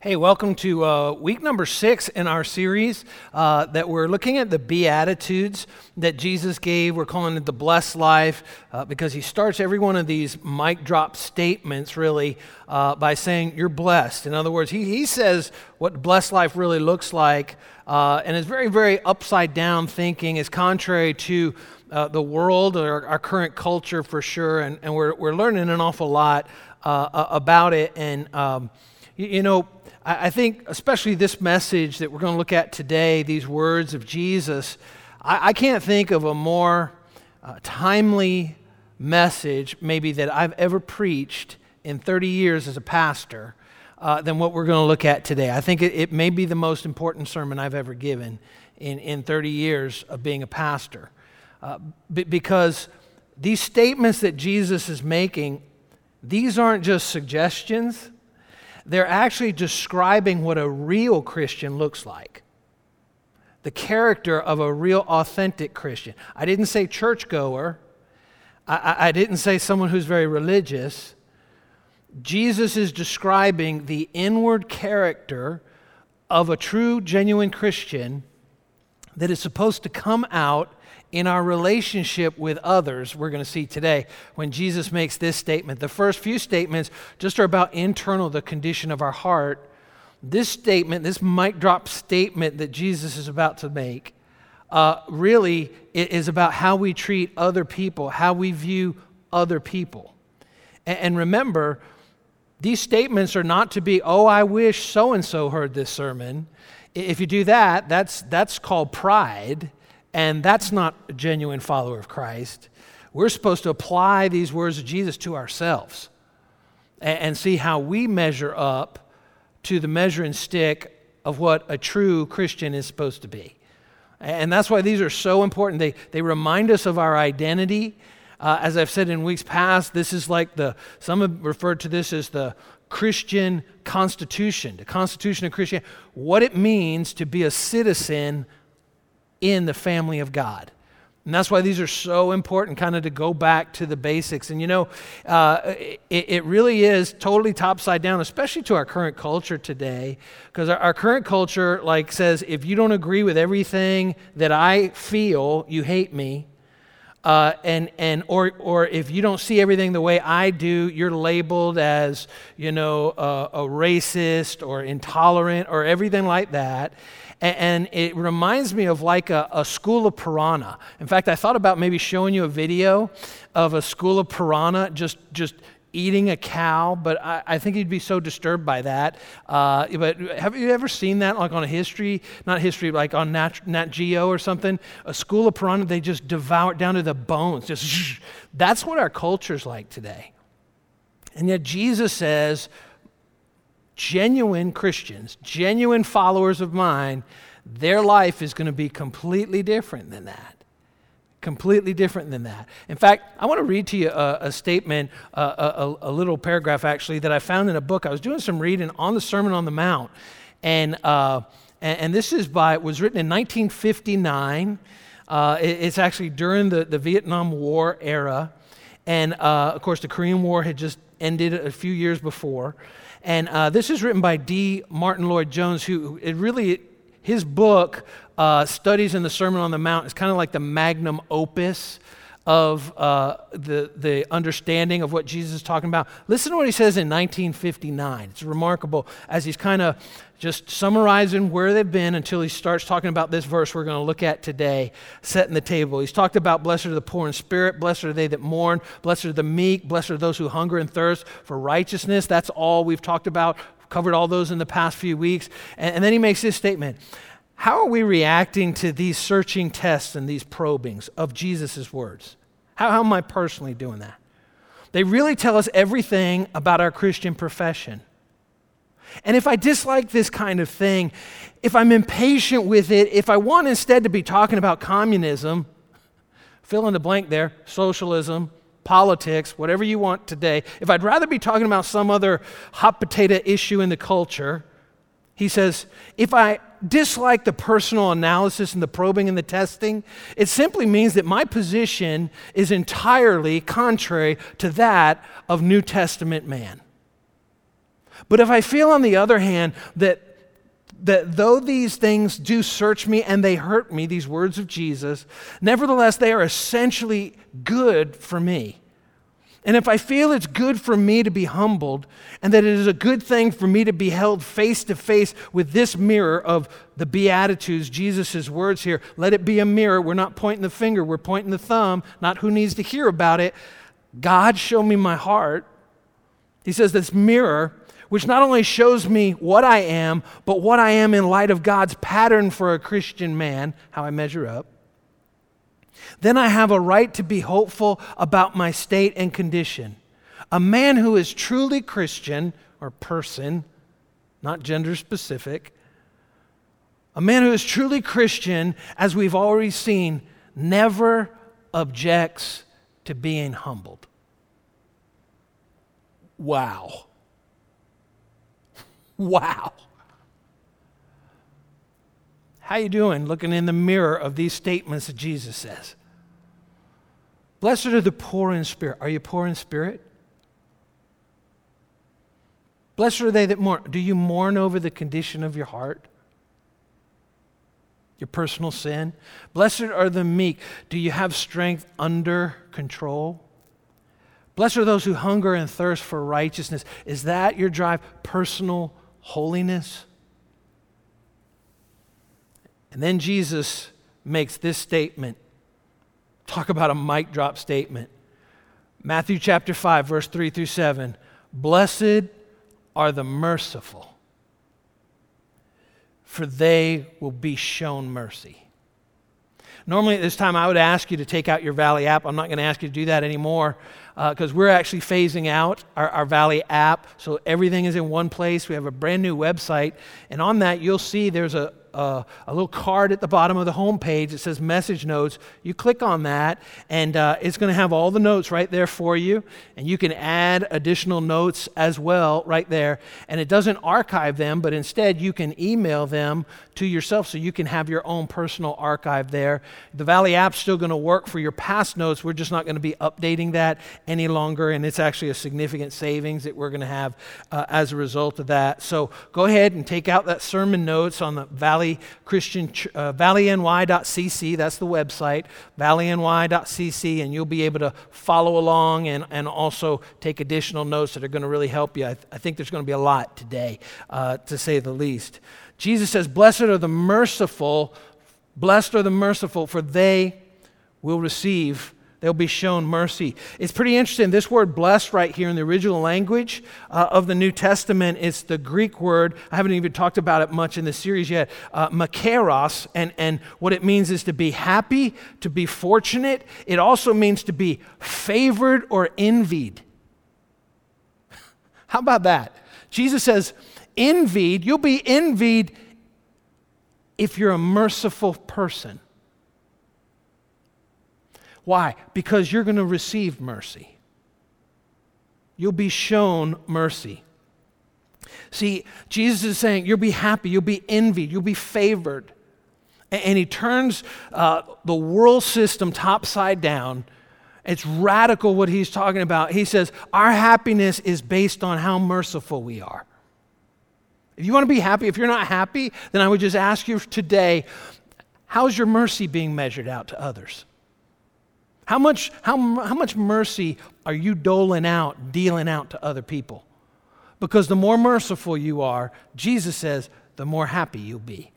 Hey, welcome to uh, week number six in our series uh, that we're looking at the Beatitudes that Jesus gave. We're calling it the blessed life uh, because he starts every one of these mic drop statements really uh, by saying, You're blessed. In other words, he, he says what blessed life really looks like, uh, and it's very, very upside down thinking, is contrary to uh, the world or our current culture for sure, and, and we're, we're learning an awful lot about it. And, um, you, you know, I think, especially this message that we're going to look at today, these words of Jesus, I, I can't think of a more uh, timely message, maybe, that I've ever preached in 30 years as a pastor uh, than what we're going to look at today. I think it, it, may be the most important sermon I've ever given in, in 30 years of being a pastor. Uh, b- because these statements that Jesus is making, these aren't just suggestions they're actually describing what a real Christian looks like. The character of a real, authentic Christian. I didn't say churchgoer, I, I didn't say someone who's very religious. Jesus is describing the inward character of a true, genuine Christian that is supposed to come out in our relationship with others, we're going to see today when Jesus makes this statement. The first few statements just are about internal, the condition of our heart. This statement, this mic drop statement that Jesus is about to make, uh, really is about how we treat other people, how we view other people. And, and remember, these statements are not to be, oh, I wish so and so heard this sermon. If you do that, that's, that's called pride. And that's not a genuine follower of Christ. We're supposed to apply these words of Jesus to ourselves and, and see how we measure up to the measuring stick of what a true Christian is supposed to be. And that's why these are so important. They, they remind us of our identity. Uh, as I've said in weeks past, this is like the, some have referred to this as the Christian Constitution, the Constitution of Christianity, what it means to be a citizen in the family of God. And that's why these are so important, kind of to go back to the basics. And you know, uh, it, it, really is totally topside down, especially to our current culture today, because our, our, current culture like says, if you don't agree with everything that I feel, you hate me. Uh, and and or or if you don't see everything the way I do, you're labeled as you know uh, a racist or intolerant or everything like that. And, it reminds me of like a, a school of piranha. In fact, I thought about maybe showing you a video of a school of piranha just, just eating a cow, but I, I, think you'd be so disturbed by that. Uh, but have you ever seen that, like on a history, not history, like on Nat, Nat Geo or something? A school of piranha, they just devour it down to the bones. Just that's what our culture's like today. And yet Jesus says, genuine Christians, genuine followers of mine, their life is going to be completely different than that. Completely different than that. In fact, I want to read to you a, a statement, a, a, little paragraph actually, that I found in a book. I was doing some reading on the Sermon on the Mount, and, uh, and, and, this is by, it was written in 1959. Uh, it, it's actually during the, the Vietnam War era. And uh, of course, the Korean War had just ended a few years before. And uh, this is written by D. Martyn Lloyd-Jones, who it really, his book, uh, Studies in the Sermon on the Mount, is kind of like the magnum opus of uh, the, the understanding of what Jesus is talking about. Listen to what he says in 1959. It's remarkable as he's kind of just summarizing where they've been until he starts talking about this verse we're going to look at today, setting the table. He's talked about blessed are the poor in spirit, blessed are they that mourn, blessed are the meek, blessed are those who hunger and thirst for righteousness. That's all we've talked about, covered all those in the past few weeks. And, and then he makes this statement How are we reacting to these searching tests and these probings of Jesus' words? How, how am I personally doing that? They really tell us everything about our Christian profession. And if I dislike this kind of thing, if I'm impatient with it, if I want instead to be talking about communism, fill in the blank there, socialism, politics, whatever you want today, if I'd rather be talking about some other hot potato issue in the culture, he says, if I dislike the personal analysis and the probing and the testing, it simply means that my position is entirely contrary to that of New Testament man. But if I feel, on the other hand, that that though these things do search me and they hurt me, these words of Jesus, nevertheless, they are essentially good for me. And if I feel it's good for me to be humbled and that it is a good thing for me to be held face to face with this mirror of the Beatitudes, Jesus' words here, let it be a mirror. We're not pointing the finger, we're pointing the thumb, not who needs to hear about it. God, show me my heart. He says, this mirror which not only shows me what I am, but what I am in light of God's pattern for a Christian man, how I measure up. Then I have a right to be hopeful about my state and condition. A man who is truly Christian, or person, not gender specific, a man who is truly Christian, as we've already seen, never objects to being humbled. Wow. Wow. How you doing looking in the mirror of these statements that Jesus says? Blessed are the poor in spirit. Are you poor in spirit? Blessed are they that mourn. Do you mourn over the condition of your heart? Your personal sin? Blessed are the meek. Do you have strength under control? Blessed are those who hunger and thirst for righteousness. Is that your drive? Personal holiness. And then Jesus makes this statement. Talk about a mic drop statement. Matthew chapter 5, verse 3 through 7. Blessed are the merciful, for they will be shown mercy. Normally at this time, I would ask you to take out your Valley app. I'm not going to ask you to do that anymore because uh, we're actually phasing out our, our, Valley app. So everything is in one place. We have a brand new website. And on that, you'll see there's a, a, a little card at the bottom of the home page that says message notes. You click on that, and uh, it's going to have all the notes right there for you. And you can add additional notes as well right there. And it doesn't archive them, but instead you can email them to yourself so you can have your own personal archive there. The Valley app's still going to work for your past notes. We're just not going to be updating that any longer, and it's actually a significant savings that we're going to have uh, as a result of that. So go ahead and take out that sermon notes on the Valley Christian uh, valleyny.cc. That's the website, valleyny.cc, and you'll be able to follow along and, and also take additional notes that are going to really help you. I, th- I think there's going to be a lot today, uh, to say the least. Jesus says, Blessed are the merciful, blessed are the merciful, for they will receive, they'll be shown mercy. It's pretty interesting. This word blessed right here in the original language uh, of the New Testament, it's the Greek word. I haven't even talked about it much in the series yet, uh, and, and what it means is to be happy, to be fortunate. It also means to be favored or envied. How about that? Jesus says, envied, you'll be envied if you're a merciful person. Why? Because you're going to receive mercy. You'll be shown mercy. See, Jesus is saying you'll be happy, you'll be envied, you'll be favored. And he turns uh, the world system topside down. It's radical what he's talking about. He says, Our happiness is based on how merciful we are. If you want to be happy, if you're not happy, then I would just ask you today how's your mercy being measured out to others? How much, how, how much mercy are you doling out, dealing out to other people? Because the more merciful you are, Jesus says, the more happy you'll be.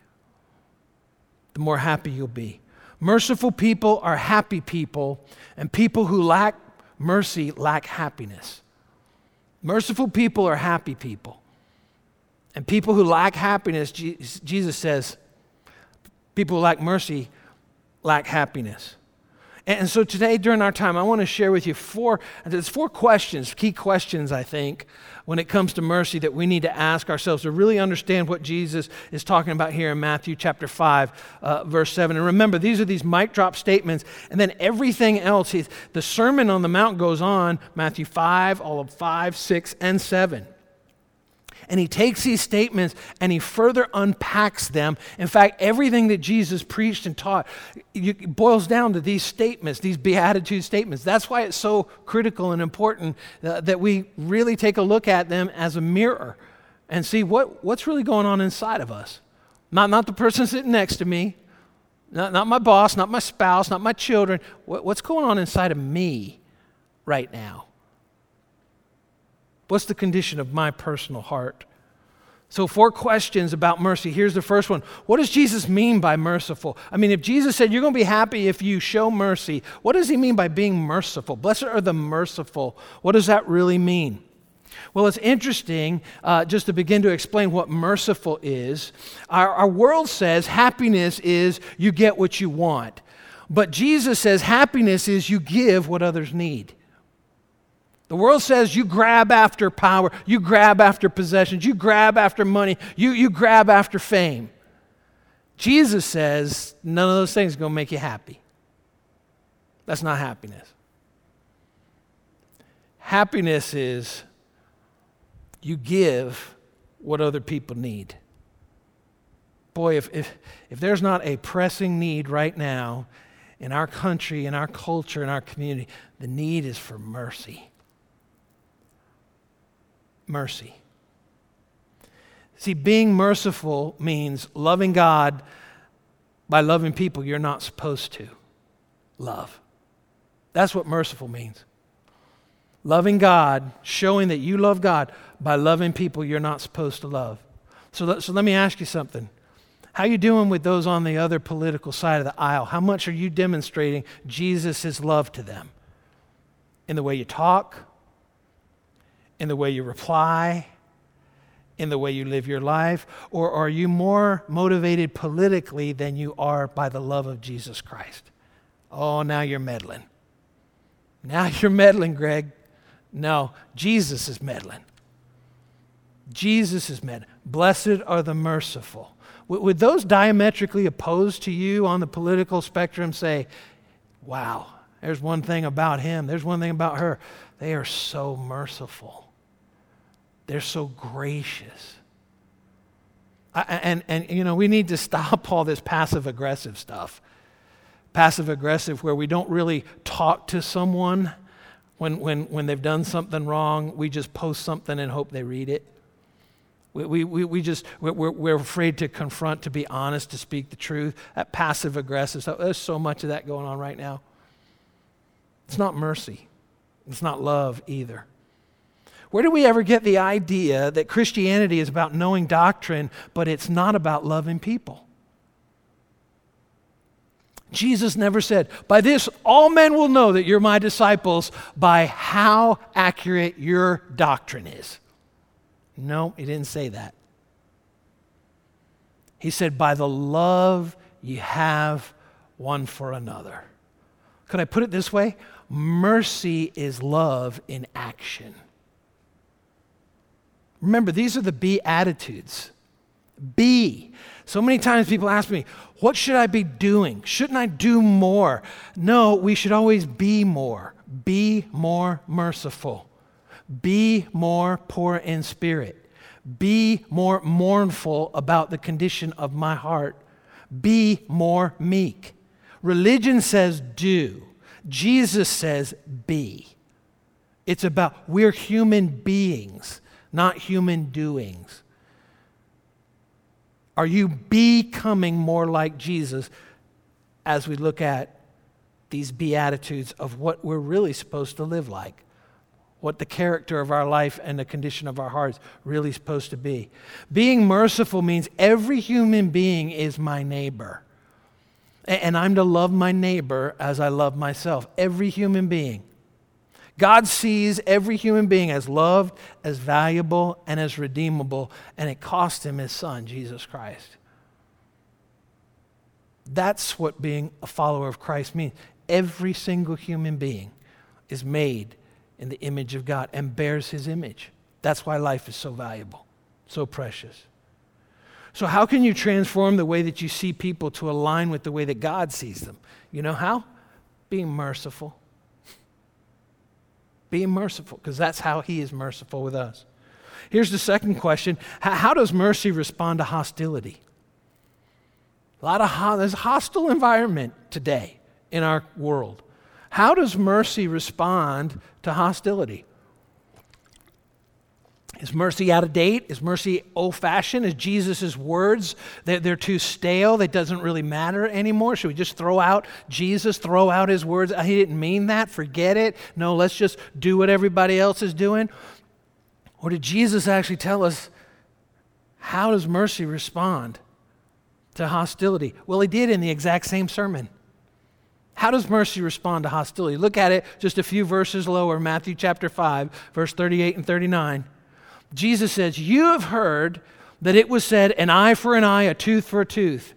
The more happy you'll be. Merciful people are happy people, and people who lack mercy lack happiness. Merciful people are happy people. And people who lack happiness, Jesus says, people who lack mercy lack happiness. And so today, during our time, I want to share with you four, there's four questions, key questions, I think, when it comes to mercy that we need to ask ourselves to really understand what Jesus is talking about here in Matthew chapter 5, uh, verse 7. And remember, these are these mic drop statements, and then everything else, the Sermon on the Mount goes on, Matthew 5, all of 5, 6, and 7. And he takes these statements and he further unpacks them. In fact, everything that Jesus preached and taught boils down to these statements, these beatitude statements. That's why it's so critical and important uh, that we really take a look at them as a mirror and see what, what's really going on inside of us. Not, not the person sitting next to me, not, not my boss, not my spouse, not my children. What, what's going on inside of me right now? What's the condition of my personal heart? So, four questions about mercy. Here's the first one What does Jesus mean by merciful? I mean, if Jesus said you're going to be happy if you show mercy, what does he mean by being merciful? Blessed are the merciful. What does that really mean? Well, it's interesting uh, just to begin to explain what merciful is. Our, our world says happiness is you get what you want, but Jesus says happiness is you give what others need. The world says you grab after power, you grab after possessions, you grab after money, you, you grab after fame. Jesus says none of those things are going to make you happy. That's not happiness. Happiness is you give what other people need. Boy, if, if, if there's not a pressing need right now in our country, in our culture, in our community, the need is for mercy mercy. See, being merciful means loving God by loving people you're not supposed to love. That's what merciful means. Loving God, showing that you love God by loving people you're not supposed to love. So, so let me ask you something. How you doing with those on the other political side of the aisle? How much are you demonstrating Jesus' love to them? In the way you talk, in the way you reply, in the way you live your life? Or are you more motivated politically than you are by the love of Jesus Christ? Oh, now you're meddling. Now you're meddling, Greg. No, Jesus is meddling. Jesus is meddling. Blessed are the merciful. Would those diametrically opposed to you on the political spectrum say, wow, there's one thing about him, there's one thing about her. They are so merciful. They're so gracious. And, and, you know, we need to stop all this passive aggressive stuff. Passive aggressive, where we don't really talk to someone when, when, when they've done something wrong. We just post something and hope they read it. We, we, we just, we're, we're afraid to confront, to be honest, to speak the truth. That passive aggressive stuff, there's so much of that going on right now. It's not mercy, it's not love either. Where do we ever get the idea that Christianity is about knowing doctrine, but it's not about loving people? Jesus never said, By this all men will know that you're my disciples by how accurate your doctrine is. No, he didn't say that. He said, By the love you have one for another. Could I put it this way? Mercy is love in action. Remember, these are the Beatitudes. Be. So many times people ask me, What should I be doing? Shouldn't I do more? No, we should always be more. Be more merciful. Be more poor in spirit. Be more mournful about the condition of my heart. Be more meek. Religion says do, Jesus says be. It's about we're human beings not human doings? Are you becoming more like Jesus as we look at these beatitudes of what we're really supposed to live like? What the character of our life and the condition of our hearts really supposed to be. Being merciful means every human being is my neighbor. And I'm to love my neighbor as I love myself. Every human being. God sees every human being as loved, as valuable, and as redeemable, and it cost him his son, Jesus Christ. That's what being a follower of Christ means. Every single human being is made in the image of God and bears his image. That's why life is so valuable, so precious. So, how can you transform the way that you see people to align with the way that God sees them? You know how? Being merciful being merciful, because that's how He is merciful with us. Here's the second question How does mercy respond to hostility? A lot of ho- there's a hostile environment today in our world. How does mercy respond to hostility? Is mercy out of date? Is mercy old fashioned? Is Jesus' words, they're, they're too stale? That doesn't really matter anymore? Should we just throw out Jesus, throw out his words? He didn't mean that. Forget it. No, let's just do what everybody else is doing. Or did Jesus actually tell us how does mercy respond to hostility? Well, he did in the exact same sermon. How does mercy respond to hostility? Look at it just a few verses lower, Matthew chapter 5, verse 38 and 39. Jesus says, You have heard that it was said, an eye for an eye, a tooth for a tooth.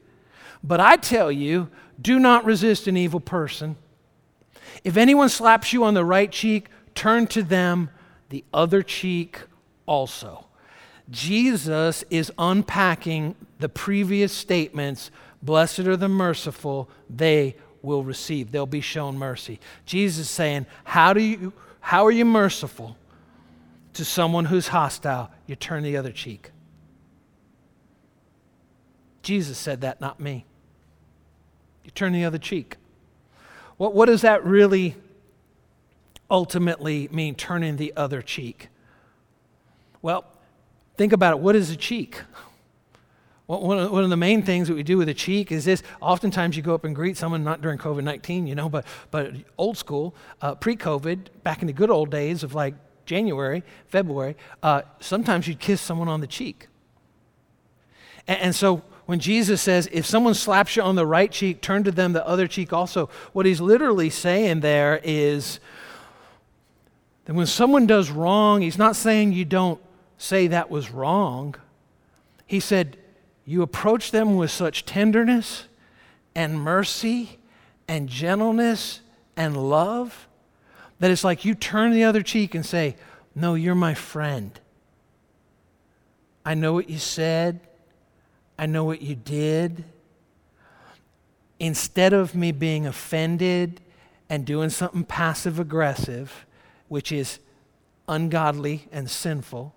But I tell you, do not resist an evil person. If anyone slaps you on the right cheek, turn to them the other cheek also. Jesus is unpacking the previous statements Blessed are the merciful, they will receive. They'll be shown mercy. Jesus is saying, How do you how are you merciful? To someone who's hostile, you turn the other cheek. Jesus said that, not me. You turn the other cheek. What, what does that really ultimately mean, turning the other cheek? Well, think about it. What is a cheek? One of, one of the main things that we do with a cheek is this. Oftentimes, you go up and greet someone, not during COVID 19, you know, but, but old school, uh, pre COVID, back in the good old days of like January, February, uh, sometimes you'd kiss someone on the cheek. And, and, so when Jesus says, if someone slaps you on the right cheek, turn to them the other cheek also, what he's literally saying there is that when someone does wrong, he's not saying you don't say that was wrong. He said, you approach them with such tenderness and mercy and gentleness and love that it's like you turn the other cheek and say, No, you're my friend. I know what you said, I know what you did. Instead of me being offended and doing something passive aggressive, which is ungodly and sinful,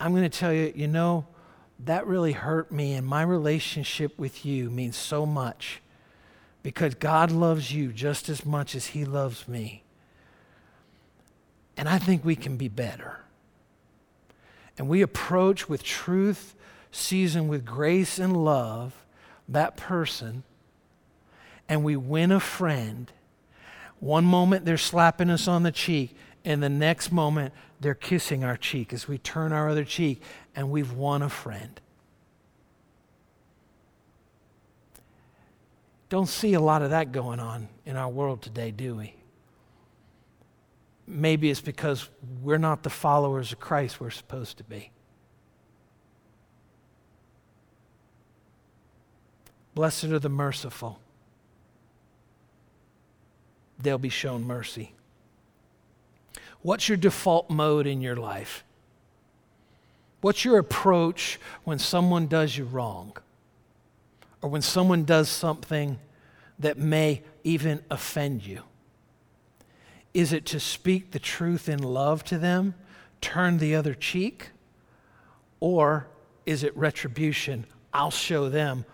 I'm going to tell you, you know, that really hurt me, and my relationship with you means so much because God loves you just as much as He loves me. And I think we can be better. And we approach with truth, seasoned with grace and love, that person, and we win a friend. One moment they're slapping us on the cheek, and the next moment they're kissing our cheek as we turn our other cheek, and we've won a friend. Don't see a lot of that going on in our world today, do we? Maybe it's because we're not the followers of Christ we're supposed to be. Blessed are the merciful, they'll be shown mercy. What's your default mode in your life? What's your approach when someone does you wrong? Or when someone does something that may even offend you? Is it to speak the truth in love to them, turn the other cheek? Or is it retribution? I'll show them,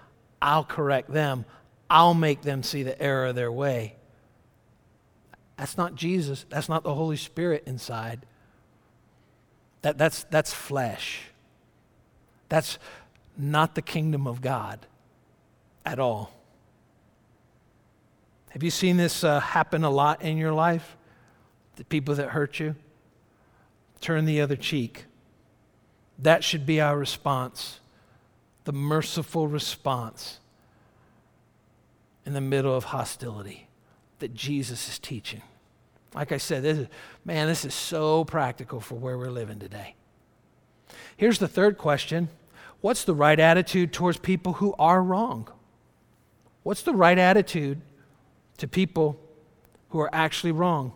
I'll correct them, I'll make them see the error of their way. That's not Jesus. That's not the Holy Spirit inside. That, that's, that's flesh. That's not the kingdom of God at all. Have you seen this uh, happen a lot in your life? The people that hurt you, turn the other cheek. That should be our response, the merciful response in the middle of hostility that Jesus is teaching. Like I said, this is, man, this is so practical for where we're living today. Here's the third question What's the right attitude towards people who are wrong? What's the right attitude to people who are actually wrong?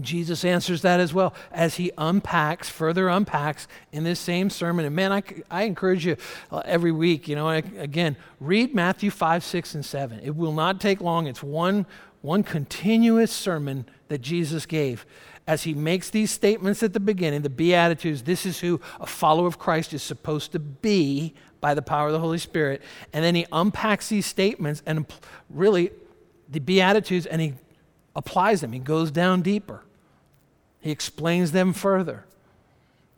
Jesus answers that as well as he unpacks, further unpacks in this same sermon. And man, I, I encourage you uh, every week, you know, I, again, read Matthew 5, 6, and 7. It will not take long. It's one, one continuous sermon that Jesus gave as he makes these statements at the beginning, the Beatitudes. This is who a follower of Christ is supposed to be by the power of the Holy Spirit. And then he unpacks these statements and really the Beatitudes and he applies them. He goes down deeper, he explains them further.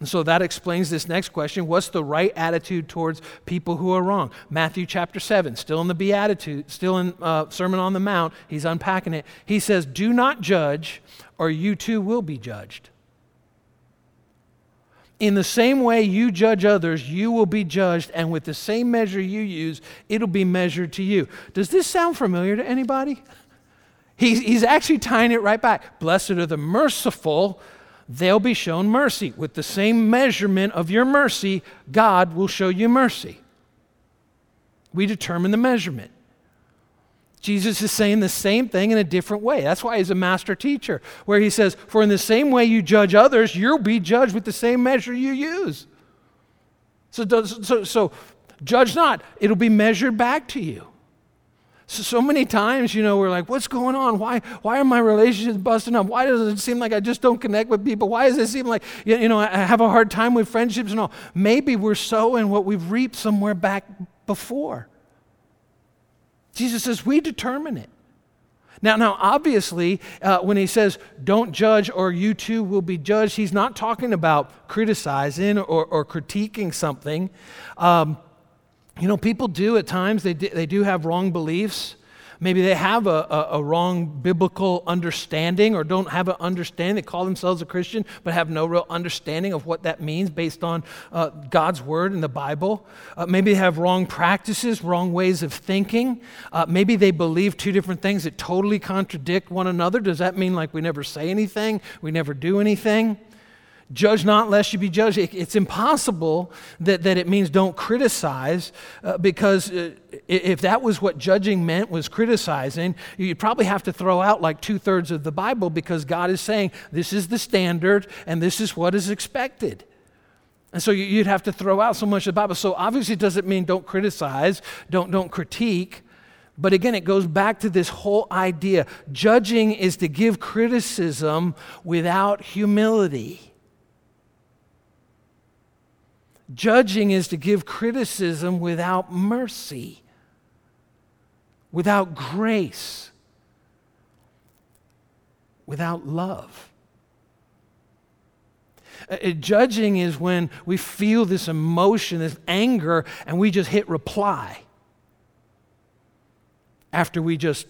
And so that explains this next question What's the right attitude towards people who are wrong? Matthew chapter 7, still in the Beatitude, still in uh, Sermon on the Mount, he's unpacking it. He says, Do not judge, or you too will be judged. In the same way you judge others, you will be judged, and with the same measure you use, it'll be measured to you. Does this sound familiar to anybody? He's, he's actually tying it right back. Blessed are the merciful, they'll be shown mercy. With the same measurement of your mercy, God will show you mercy. We determine the measurement. Jesus is saying the same thing in a different way. That's why he's a master teacher, where he says, For in the same way you judge others, you'll be judged with the same measure you use. So, so, so judge not, it'll be measured back to you. So, so many times, you know, we're like, what's going on? Why, why are my relationships busting up? Why does it seem like I just don't connect with people? Why does it seem like, you know, I have a hard time with friendships and all? Maybe we're sowing what we've reaped somewhere back before. Jesus says, we determine it. Now, now obviously, uh, when he says, don't judge or you too will be judged, he's not talking about criticizing or, or critiquing something. Um, you know, people do at times, they do, they do have wrong beliefs. Maybe they have a, a, a, wrong biblical understanding or don't have an understanding. They call themselves a Christian, but have no real understanding of what that means based on uh, God's word in the Bible. Uh, maybe they have wrong practices, wrong ways of thinking. Uh, maybe they believe two different things that totally contradict one another. Does that mean like we never say anything? We never do anything? Judge not lest you be judged. It's impossible that, that it means don't criticize uh, because uh, if that was what judging meant was criticizing, you'd probably have to throw out like two thirds of the Bible because God is saying this is the standard and this is what is expected. And so you'd have to throw out so much of the Bible. So obviously it doesn't mean don't criticize, don't, don't critique. But again, it goes back to this whole idea. Judging is to give criticism without humility. Judging is to give criticism without mercy, without grace, without love. Uh, judging is when we feel this emotion, this anger, and we just hit reply after we just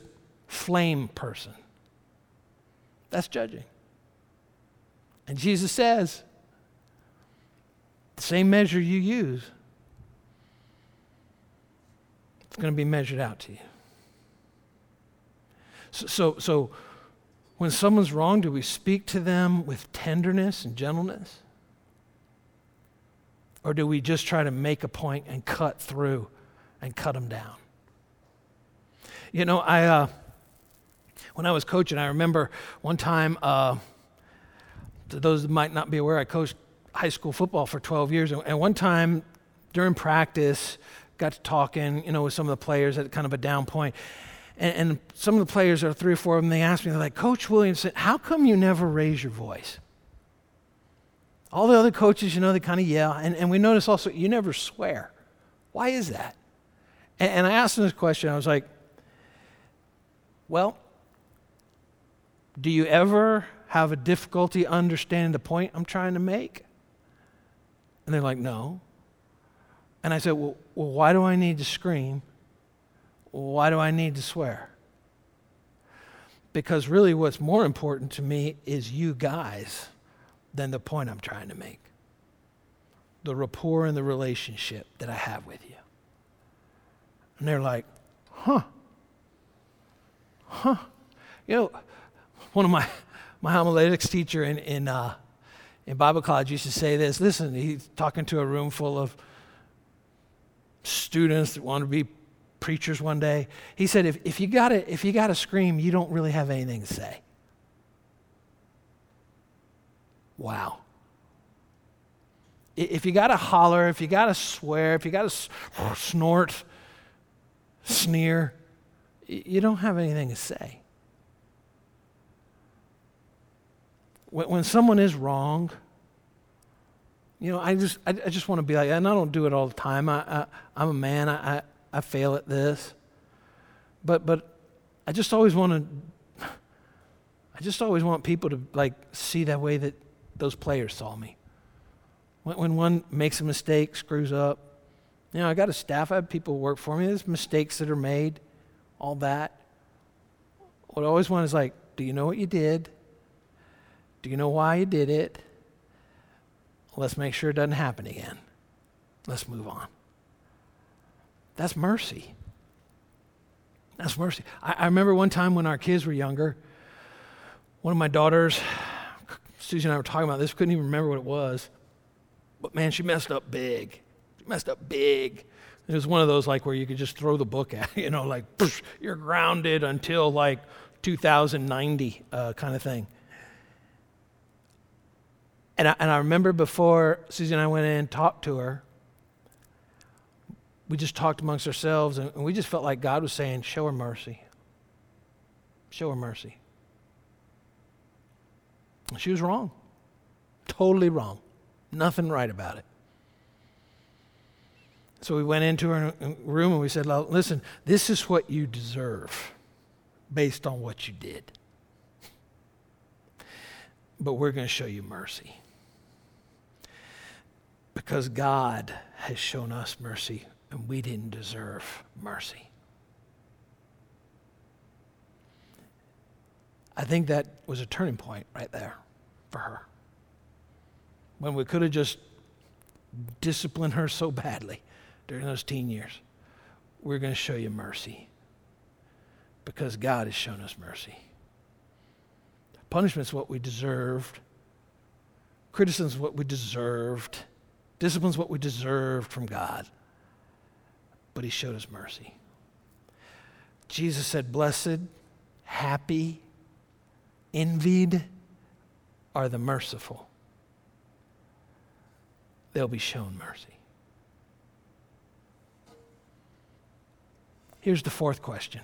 flame person. That's judging. And Jesus says, the same measure you use, it's going to be measured out to you. So, so, so, when someone's wrong, do we speak to them with tenderness and gentleness? Or do we just try to make a point and cut through and cut them down? You know, I, uh, when I was coaching, I remember one time, uh, to those that might not be aware, I coached high school football for 12 years. And one time during practice, got to talking, you know, with some of the players at kind of a down point. And, and some of the players, there are three or four of them, they asked me, they're like, Coach Williamson, how come you never raise your voice? All the other coaches, you know, they kind of yell. And, and we notice also, you never swear. Why is that? And, and I asked them this question. I was like, well, do you ever have a difficulty understanding the point I'm trying to make? And they're like, No. And I said, Well, well why do I need to scream? Why do I need to swear? Because really, what's more important to me is you guys than the point I'm trying to make the rapport and the relationship that I have with you. And they're like, Huh. Huh. You know, one of my, my homiletics teacher in, in uh, in Bible college used to say this. Listen, he's talking to a room full of students that want to be preachers one day. He said, if, if you gotta if you gotta scream, you don't really have anything to say. Wow. If you gotta holler, if you gotta swear, if you gotta snort, sneer, you don't have anything to say. When, when someone is wrong, you know, I just, I, I just want to be like, and I don't do it all the time. I, I, am a man. I, I, I fail at this. But, but I just always want to, I just always want people to like see that way that those players saw me. when, when one makes a mistake, screws up. You know, I got a staff, I have people work for me. There's mistakes that are made, all that. What I always want is like, do you know what you did? Do you know why you did it? Let's make sure it doesn't happen again. Let's move on. That's mercy. That's mercy. I, I, remember one time when our kids were younger, one of my daughters, Susie and I were talking about this, couldn't even remember what it was. But man, she messed up big. She messed up big. It was one of those like where you could just throw the book at, you know, like you're grounded until like 2090 uh, kind of thing. And I, and I remember before Susie and I went in and talked to her, we just talked amongst ourselves and, and we just felt like God was saying, Show her mercy. Show her mercy. And she was wrong. Totally wrong. Nothing right about it. So we went into her room and we said, Listen, this is what you deserve based on what you did. But we're going to show you mercy. Because God has shown us mercy and we didn't deserve mercy. I think that was a turning point right there for her. When we could have just disciplined her so badly during those teen years, we're going to show you mercy because God has shown us mercy. Punishment is what we deserved, criticism is what we deserved, discipline is what we deserved from God but he showed us mercy. Jesus said, Blessed, happy, envied are the merciful. They'll be shown mercy. Here's the fourth question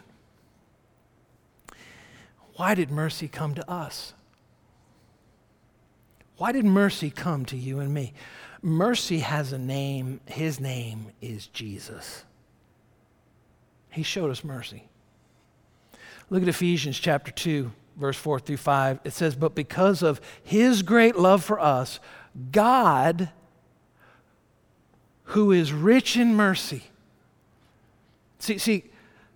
Why did mercy come to us? Why did mercy come to you and me? Mercy has a name. His name is Jesus. He showed us mercy. Look at Ephesians chapter 2, verse 4 through 5. It says, But because of his great love for us, God, who is rich in mercy. See, see,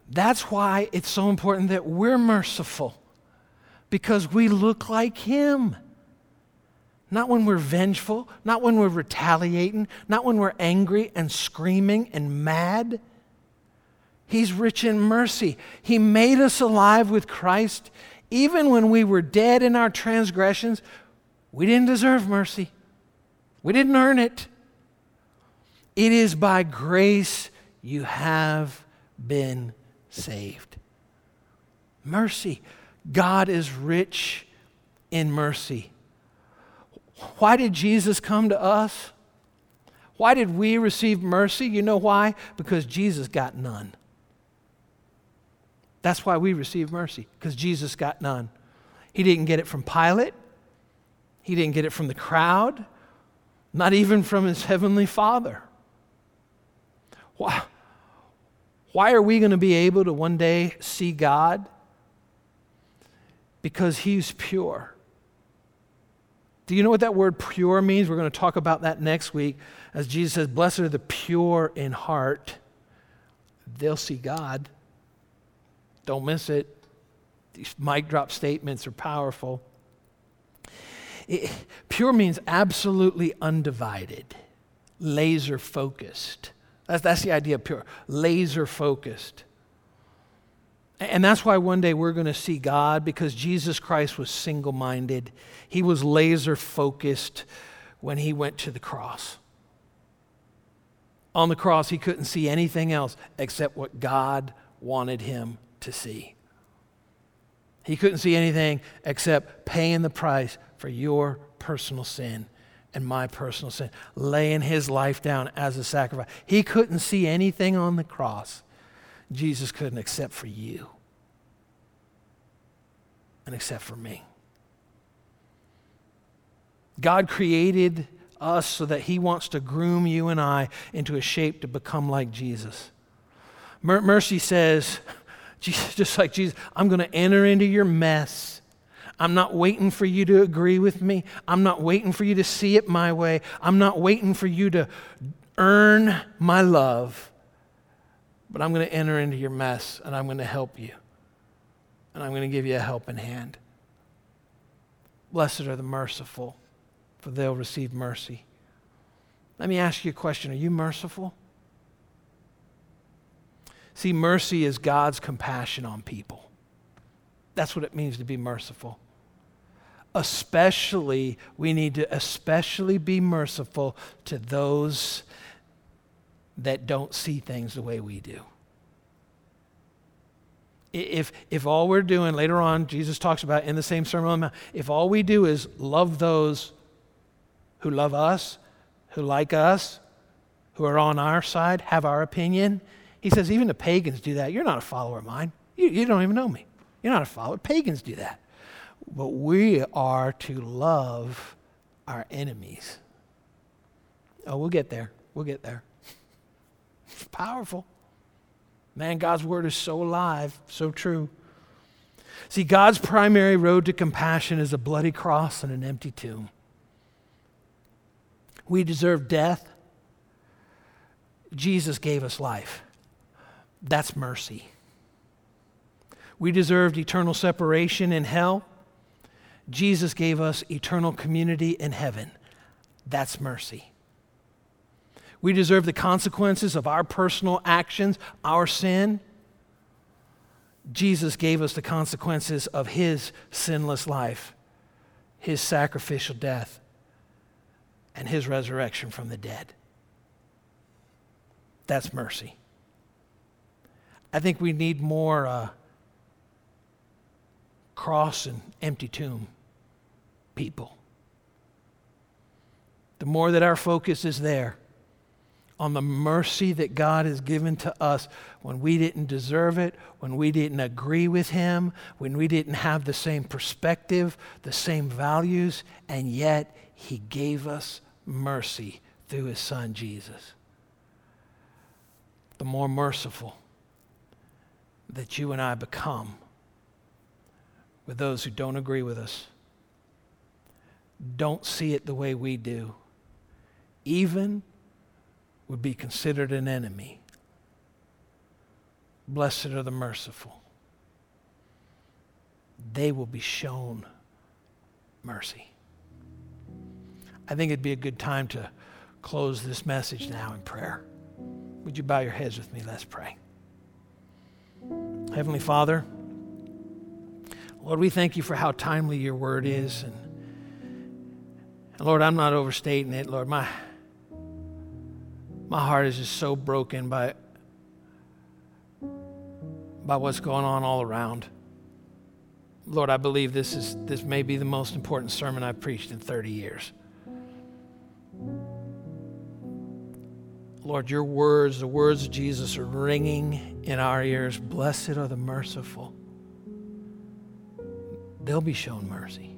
that's why it's so important that we're merciful, because we look like him. Not when we're vengeful, not when we're retaliating, not when we're angry and screaming and mad. He's rich in mercy. He made us alive with Christ. Even when we were dead in our transgressions, we didn't deserve mercy. We didn't earn it. It is by grace you have been saved. Mercy. God is rich in mercy. Why did Jesus come to us? Why did we receive mercy? You know why? Because Jesus got none. That's why we receive mercy, because Jesus got none. He didn't get it from Pilate, he didn't get it from the crowd, not even from his heavenly Father. Why, why are we going to be able to one day see God? Because he's pure. Do you know what that word pure means? We're going to talk about that next week. As Jesus says, Blessed are the pure in heart, they'll see God. Don't miss it. These mic drop statements are powerful. It, pure means absolutely undivided, laser focused. That's, that's the idea of pure, laser focused. And that's why one day we're going to see God because Jesus Christ was single minded. He was laser focused when he went to the cross. On the cross, he couldn't see anything else except what God wanted him to see. He couldn't see anything except paying the price for your personal sin and my personal sin, laying his life down as a sacrifice. He couldn't see anything on the cross Jesus couldn't except for you and except for me. God created us so that he wants to groom you and I into a shape to become like Jesus. Mercy says, just like Jesus, I'm going to enter into your mess. I'm not waiting for you to agree with me. I'm not waiting for you to see it my way. I'm not waiting for you to earn my love. But I'm going to enter into your mess and I'm going to help you. And I'm going to give you a helping hand. Blessed are the merciful, for they'll receive mercy. Let me ask you a question Are you merciful? See, mercy is God's compassion on people. That's what it means to be merciful. Especially, we need to especially be merciful to those that don't see things the way we do. If, if all we're doing later on, Jesus talks about in the same Sermon if all we do is love those who love us, who like us, who are on our side, have our opinion, he says, even the pagans do that. You're not a follower of mine. You, you don't even know me. You're not a follower. Pagans do that. But we are to love our enemies. Oh, we'll get there. We'll get there. It's powerful. Man, God's word is so alive, so true. See, God's primary road to compassion is a bloody cross and an empty tomb. We deserve death. Jesus gave us life. That's mercy. We deserved eternal separation in hell. Jesus gave us eternal community in heaven. That's mercy. We deserve the consequences of our personal actions, our sin. Jesus gave us the consequences of his sinless life, his sacrificial death, and his resurrection from the dead. That's mercy. I think we need more uh, cross and empty tomb people. The more that our focus is there on the mercy that God has given to us when we didn't deserve it, when we didn't agree with Him, when we didn't have the same perspective, the same values, and yet He gave us mercy through His Son Jesus. The more merciful that you and I become with those who don't agree with us, don't see it the way we do, even would be considered an enemy. Blessed are the merciful. They will be shown mercy. I think it'd be a good time to close this message now in prayer. Would you bow your heads with me? Let's pray. Heavenly Father, Lord, we thank you for how timely your word is. And, Lord, I'm not overstating it. Lord, my, my heart is just so broken by, by what's going on all around. Lord, I believe this, is, this may be the most important sermon I've preached in 30 years. Lord, your words, the words of Jesus, are ringing in our ears. Blessed are the merciful, they'll be shown mercy.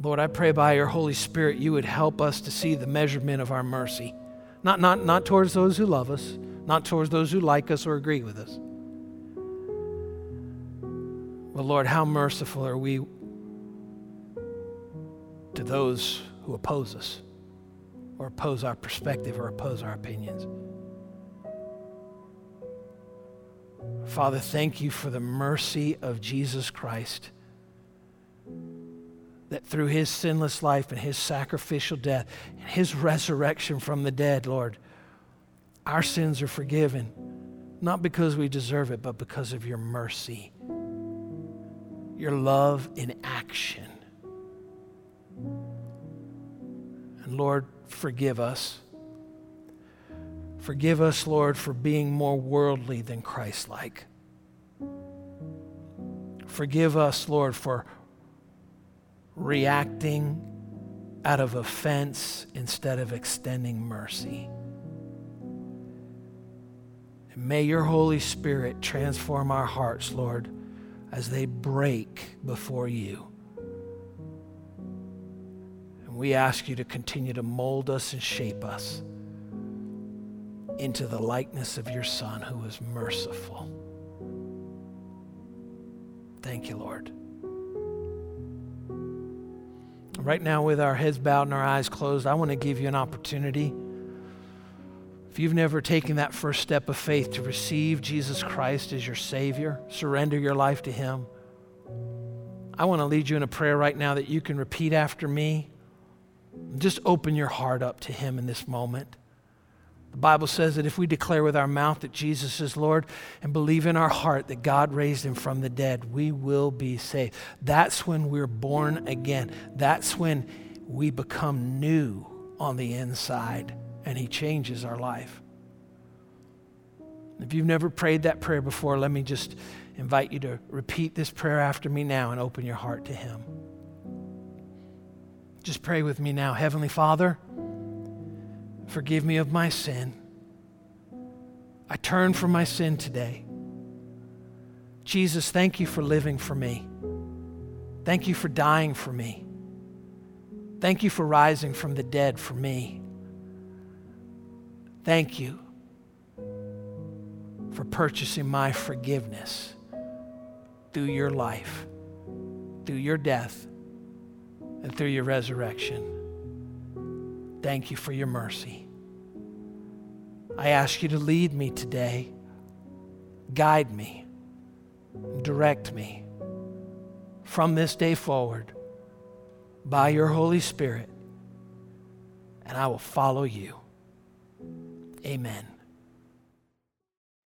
Lord, I pray by your Holy Spirit you would help us to see the measurement of our mercy. Not, not, not towards those who love us, not towards those who like us or agree with us. But Lord, how merciful are we to those who oppose us? or oppose our perspective or oppose our opinions. Father, thank you for the mercy of Jesus Christ. That through his sinless life and his sacrificial death and his resurrection from the dead, Lord, our sins are forgiven, not because we deserve it, but because of your mercy, your love in action. And Lord, forgive us. Forgive us, Lord, for being more worldly than Christ like. Forgive us, Lord, for reacting out of offense instead of extending mercy. And may your Holy Spirit transform our hearts, Lord, as they break before you And we ask you to continue to mold us and shape us into the likeness of your Son who is merciful. Thank you, Lord. Right now, with our heads bowed and our eyes closed, I want to give you an opportunity. If you've never taken that first step of faith to receive Jesus Christ as your Savior, surrender your life to Him, I want to lead you in a prayer right now that you can repeat after me. Just open your heart up to Him in this moment. The Bible says that if we declare with our mouth that Jesus is Lord and believe in our heart that God raised him from the dead, we will be saved. That's when we're born again. That's when we become new on the inside and he changes our life. If you've never prayed that prayer before, let me just invite you to repeat this prayer after me now and open your heart to him. Just pray with me now. Heavenly Father, Forgive me of my sin. I turn from my sin today. Jesus, thank you for living for me. Thank you for dying for me. Thank you for rising from the dead for me. Thank you for purchasing my forgiveness through your life, through your death, and through your resurrection. Thank you for your mercy. I ask you to lead me today, guide me, direct me from this day forward by your Holy Spirit, and I will follow you. Amen.